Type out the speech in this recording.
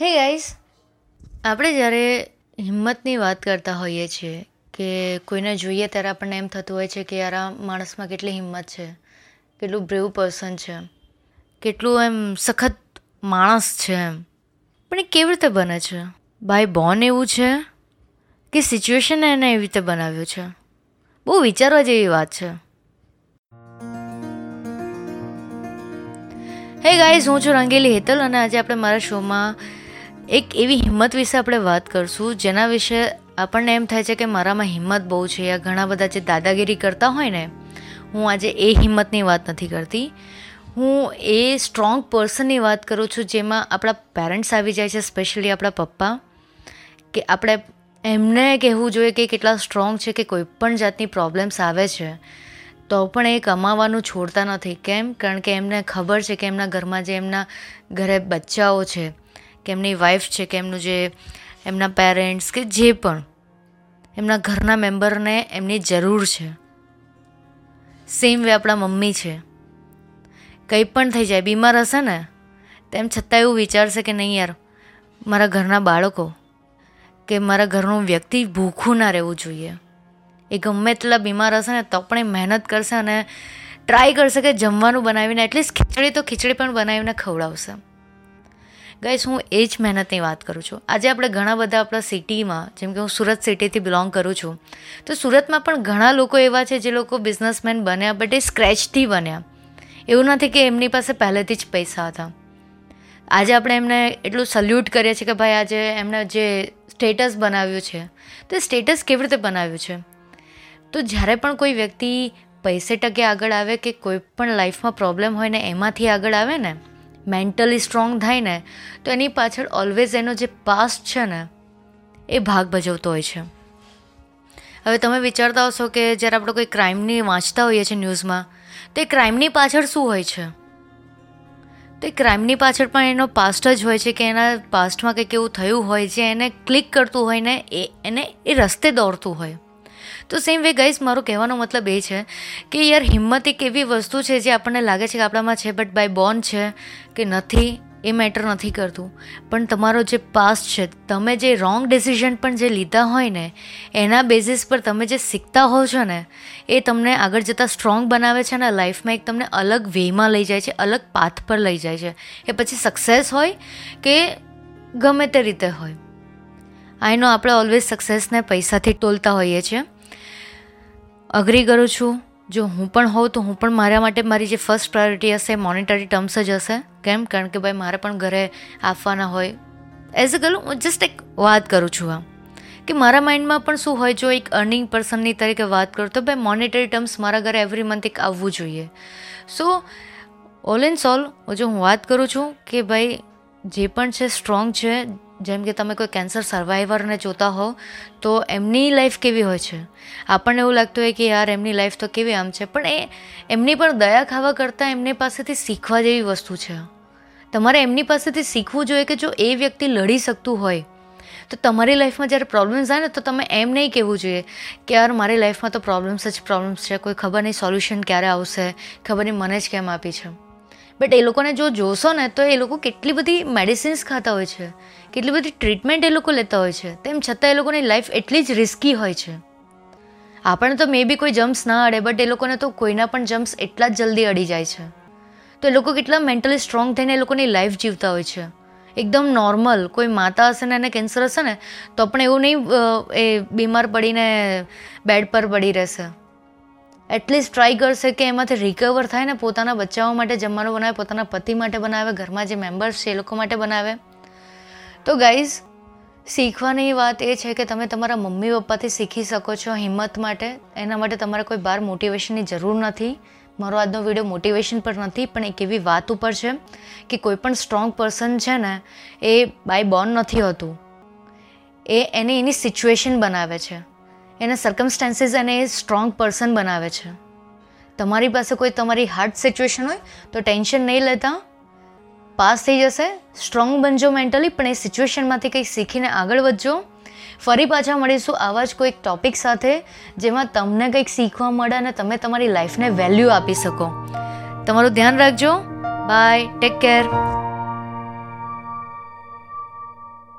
હે ગાઈસ આપણે જ્યારે હિંમતની વાત કરતા હોઈએ છીએ કે કોઈને જોઈએ ત્યારે આપણને એમ થતું હોય છે કે યાર આ માણસમાં કેટલી હિંમત છે, કેટલું બ્રેવ પર્સન છે, કેટલું એમ સખત માણસ છે એમ. પણ એ કેવી રીતે બને છે? બાય બોર્ન એવું છે કે સિચ્યુએશન એને એવી રીતે બનાવ્યું છે? બહુ વિચારવા જેવી વાત છે. હે ગાઈઝ હું છું રંગેલી હેતલ અને આજે આપણે મારા શોમાં એક એવી હિંમત વિશે આપણે વાત કરશું, જેના વિશે આપણને એમ થાય છે કે મારામાં હિંમત બહુ છે યા ઘણા બધા જે દાદાગીરી કરતા હોય ને, હું આજે એ હિંમતની વાત નથી કરતી. હું એ સ્ટ્રોંગ પર્સનની વાત કરું છું જેમાં આપણા પેરેન્ટ્સ આવી જાય છે સ્પેશિયલી આપણા પપ્પા, કે આપણે એમને કહેવું જોઈએ કે કેટલા સ્ટ્રોંગ છે કે કોઈ પણ જાતની પ્રોબ્લેમ્સ આવે છે, તો પણ એ કમાવાનું છોડતા નથી. કેમ? કારણ કે એમને ખબર છે કે એમના ઘરમાં જે એમના ઘરે બચ્ચાઓ છે કે એમની વાઈફ છે, કે એમનું જે, એમના પેરેન્ટ્સ કે જે પણ, એમના ઘરના મેમ્બરને એમની જરૂર છે. સેમ વે આપણા મમ્મી છે. કંઈ પણ થઈ જાય, બીમાર હશે ને તેમ છતાં એવું વિચારશે કે નહીં યાર, મારા ઘરના બાળકો, કે મારા ઘરનું વ્યક્તિ ભૂખું ના રહેવું જોઈએ. એ ગમે તેટલા બીમાર હશે ને, તો પણ એ મહેનત કરશે અને ટ્રાય કરશે કે જમવાનું બનાવીને એટલીસ્ટ ખીચડી તો ખીચડી પણ બનાવીને ખવડાવશે. ગાઈસ હું એ જ મહેનતની વાત કરું છું. આજે આપણે ઘણા બધા આપણા સિટીમાં, જેમ કે હું સુરત સિટીથી બિલોંગ કરું છું, તો સુરતમાં પણ ઘણા લોકો એવા છે જે લોકો બિઝનેસમેન બન્યા બટ એ સ્ક્રેચથી બન્યા. એવું નથી કે એમની પાસે પહેલેથી જ પૈસા હતા. આજે આપણે એમને એટલું સલ્યુટ કરીએ છીએ કે ભાઈ આજે એમને જે સ્ટેટસ બનાવ્યું છે, તો એ સ્ટેટસ કેવી રીતે બનાવ્યું છે? તો જ્યારે પણ કોઈ વ્યક્તિ પૈસે ટકે આગળ આવે કે કોઈ પણ લાઈફમાં પ્રોબ્લેમ હોય ને એમાંથી આગળ આવે ને મેન્ટલી સ્ટ્રોંગ થાય ને, તો એની પાછળ ઓલવેઝ એનો જે પાસ્ટ છે ને, એ ભાગ ભજવતો હોય છે. હવે તમે વિચારતા હશો કે જ્યારે આપણે કોઈ ક્રાઇમની વાંચતા હોઈએ છીએ ન્યૂઝમાં તો એ ક્રાઇમની પાછળ શું હોય છે? તો એ ક્રાઇમની પાછળ પણ એનો પાસ્ટ જ હોય છે કે એના પાસ્ટમાં કંઈક એવું થયું હોય જે એને ક્લિક કરતું હોય ને, એ, એને એ રસ્તે દોડતું હોય. તો સેમ વે ગાઈઝ મારો કહેવાનો મતલબ એ છે કે યાર હિંમત એક એવી વસ્તુ છે જે આપણને લાગે છે કે આપણામાં છે બટ બાય બોર્ન છે કે નથી, એ મેટર નથી કરતું. પણ તમારો જે પાસ્ટ છે, તમે જે રોંગ ડિસિઝન પણ જે લીધા હોય ને, એના બેઝિસ પર તમે જે શીખતા હો છો ને, એ તમને આગળ જતાં સ્ટ્રોંગ બનાવે છે અને લાઈફમાં એક તમને અલગ વેમાં લઈ જાય છે, અલગ પાથ પર લઈ જાય છે. એ પછી સક્સેસ હોય કે ગમે તે રીતે હોય. આઈનો આપણે ઓલવેઝ સક્સેસને પૈસાથી ટોલતા હોઈએ છીએ. અગ્રી કરું છું. જો હું પણ હોઉં તો હું પણ મારા માટે મારી જે ફર્સ્ટ પ્રાયોરિટી હશે મોનિટરી ટર્મ્સ જ હશે. કેમ? કારણ કે ભાઈ મારે પણ ઘરે આપવાના હોય. એઝ અ ગર્લ હું જસ્ટ એક વાત કરું છું આ. કે મારા માઇન્ડમાં પણ શું હોય, જો એક અર્નિંગ પર્સનની તરીકે વાત કરું, તો ભાઈ મોનિટરી ટર્મ્સ મારા ઘરે એવરી મંથ એક આવવું જોઈએ. સો ઓલ એન્ડ સોલ જો હું વાત કરું છું કે ભાઈ જે પણ છે સ્ટ્રોંગ છે જેમ કે તમે કોઈ કેન્સર સર્વાઈવરને જોતા હો તો એમની લાઈફ કેવી હોય છે? આપણને એવું લાગતું હોય કે યાર, એમની લાઈફ તો કેવી આમ છે, પણ એ એમની પણ દયા ખાવા કરતાં એમની પાસેથી શીખવા જેવી વસ્તુ છે. તમારે એમની પાસેથી શીખવું જોઈએ કે જો એ વ્યક્તિ લડી શકતું હોય, તો તમારી લાઈફમાં જ્યારે પ્રોબ્લેમ્સ આવે ને, તો તમે એમ નહીં કહેવું જોઈએ કે યાર, મારી લાઈફમાં તો પ્રોબ્લેમ્સ જ પ્રોબ્લેમ્સ છે, કોઈ ખબર નહીં સોલ્યુશન ક્યારે આવશે, ખબર નહીં મને જ કેમ આપી છે. બટ એ લોકોને જો જોશો ને, તો એ લોકો કેટલી બધી મેડિસિન્સ ખાતા હોય છે, કેટલી બધી ટ્રીટમેન્ટ એ લોકો લેતા હોય છે. તેમ છતાં એ લોકોની લાઈફ એટલી જ રિસ્કી હોય છે. આપણને તો મે બી કોઈ જમ્પ્સ ના અડે બટ એ લોકોને તો કોઈના પણ જમ્પ્સ એટલા જ જલ્દી અડી જાય છે. તો એ લોકો કેટલા મેન્ટલી સ્ટ્રોંગ થઈને એ લોકોની લાઈફ જીવતા હોય છે. એકદમ નોર્મલ કોઈ માતા હશે ને, એને કેન્સર હશે ને, તો પણ એવું નહીં એ બીમાર પડીને બેડ પર પડી રહેશે. એટલીસ્ટ ટ્રાય કરશે કે એમાંથી રિકવર થાય ને પોતાના બચ્ચાઓ માટે જમવાનું બનાવે, પોતાના પતિ માટે બનાવે, ઘરમાં જે મેમ્બર્સ છે એ લોકો માટે બનાવે. તો ગાઈઝ શીખવાની વાત એ છે કે તમે તમારા મમ્મી પપ્પાથી શીખી શકો છો હિંમત માટે. એના માટે તમારે કોઈ બહાર મોટિવેશનની જરૂર નથી. મારો આજનો વીડિયો મોટિવેશન પર નથી, પણ એક એવી વાત ઉપર છે કે કોઈ પણ સ્ટ્રોંગ પર્સન છે ને, એ બાય બોર્ન નથી હોતું. એ એને એની સિચ્યુએશન બનાવે છે. એના સર્કમસ્ટાન્સીસ એને સ્ટ્રોંગ પર્સન બનાવે છે. તમારી પાસે કોઈ તમારી હાર્ડ સિચ્યુએશન હોય, તો ટેન્શન નહીં લેતા. પાસ થઈ જશે સ્ટ્રોંગ બનજો મેન્ટલી પણ એ સિચ્યુએશનમાંથી કંઈક શીખીને આગળ વધજો. ફરી પાછા મળીશું આવા જ કોઈક ટોપિક સાથે, જેમાં તમને કંઈક શીખવા મળે અને તમે તમારી લાઈફને વેલ્યુ આપી શકો. તમારું ધ્યાન રાખજો. Bye take care